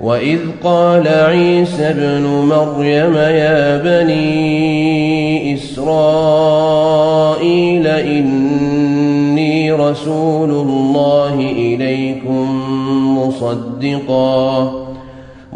وإذ قال عيسى ابن مريم يا بني إسرائيل إني رسول الله إليكم مصدقا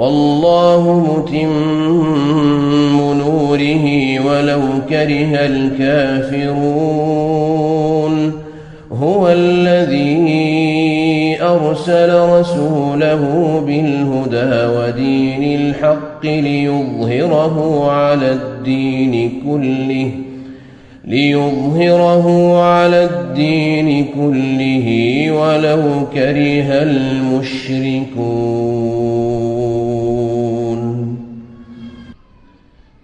والله متم نوره ولو كره الكافرون. هو الذي أرسل رسوله بالهدى ودين الحق ليظهره على الدين كله ليظهره على الدين كله ولو كره المشركون.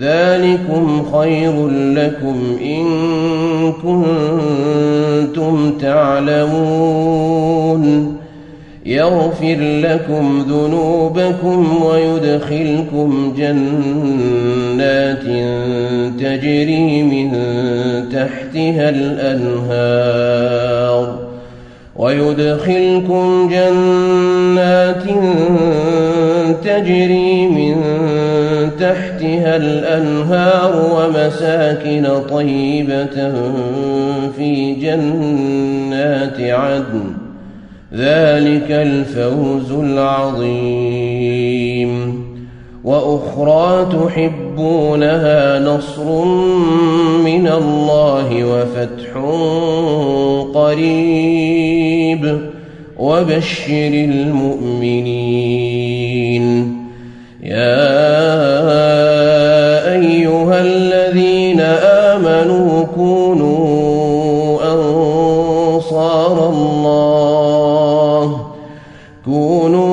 ذلكم خير لكم إن كنتم تعلمون. يغفر لكم ذنوبكم ويدخلكم جنات تجري من تحتها الأنهار ويدخلكم جنات تجري من تحتها الأنهار ومساكن طيبة في جنات عدن. ذلك الفوز العظيم. وأخرى تحبونها نصر من الله وفتح قريب. وبشر المؤمنين. يا الذين آمنوا كونوا أنصار الله. كونوا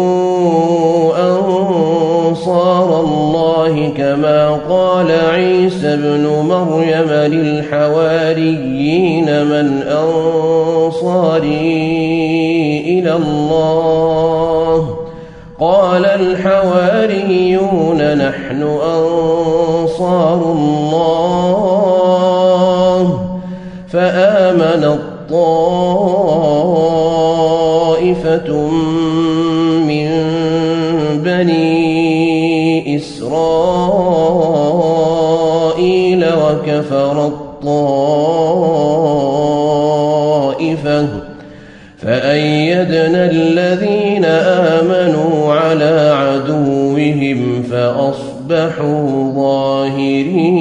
أنصار الله كما قال عيسى ابن مريم للحواريين من أنصاري إلى الله. قال الحواريون نحن أنصار الله فآمن الطائفة من بني إسرائيل وكفر الطائفة فأيدنا الذين آمنوا فأصبحوا ظاهرين.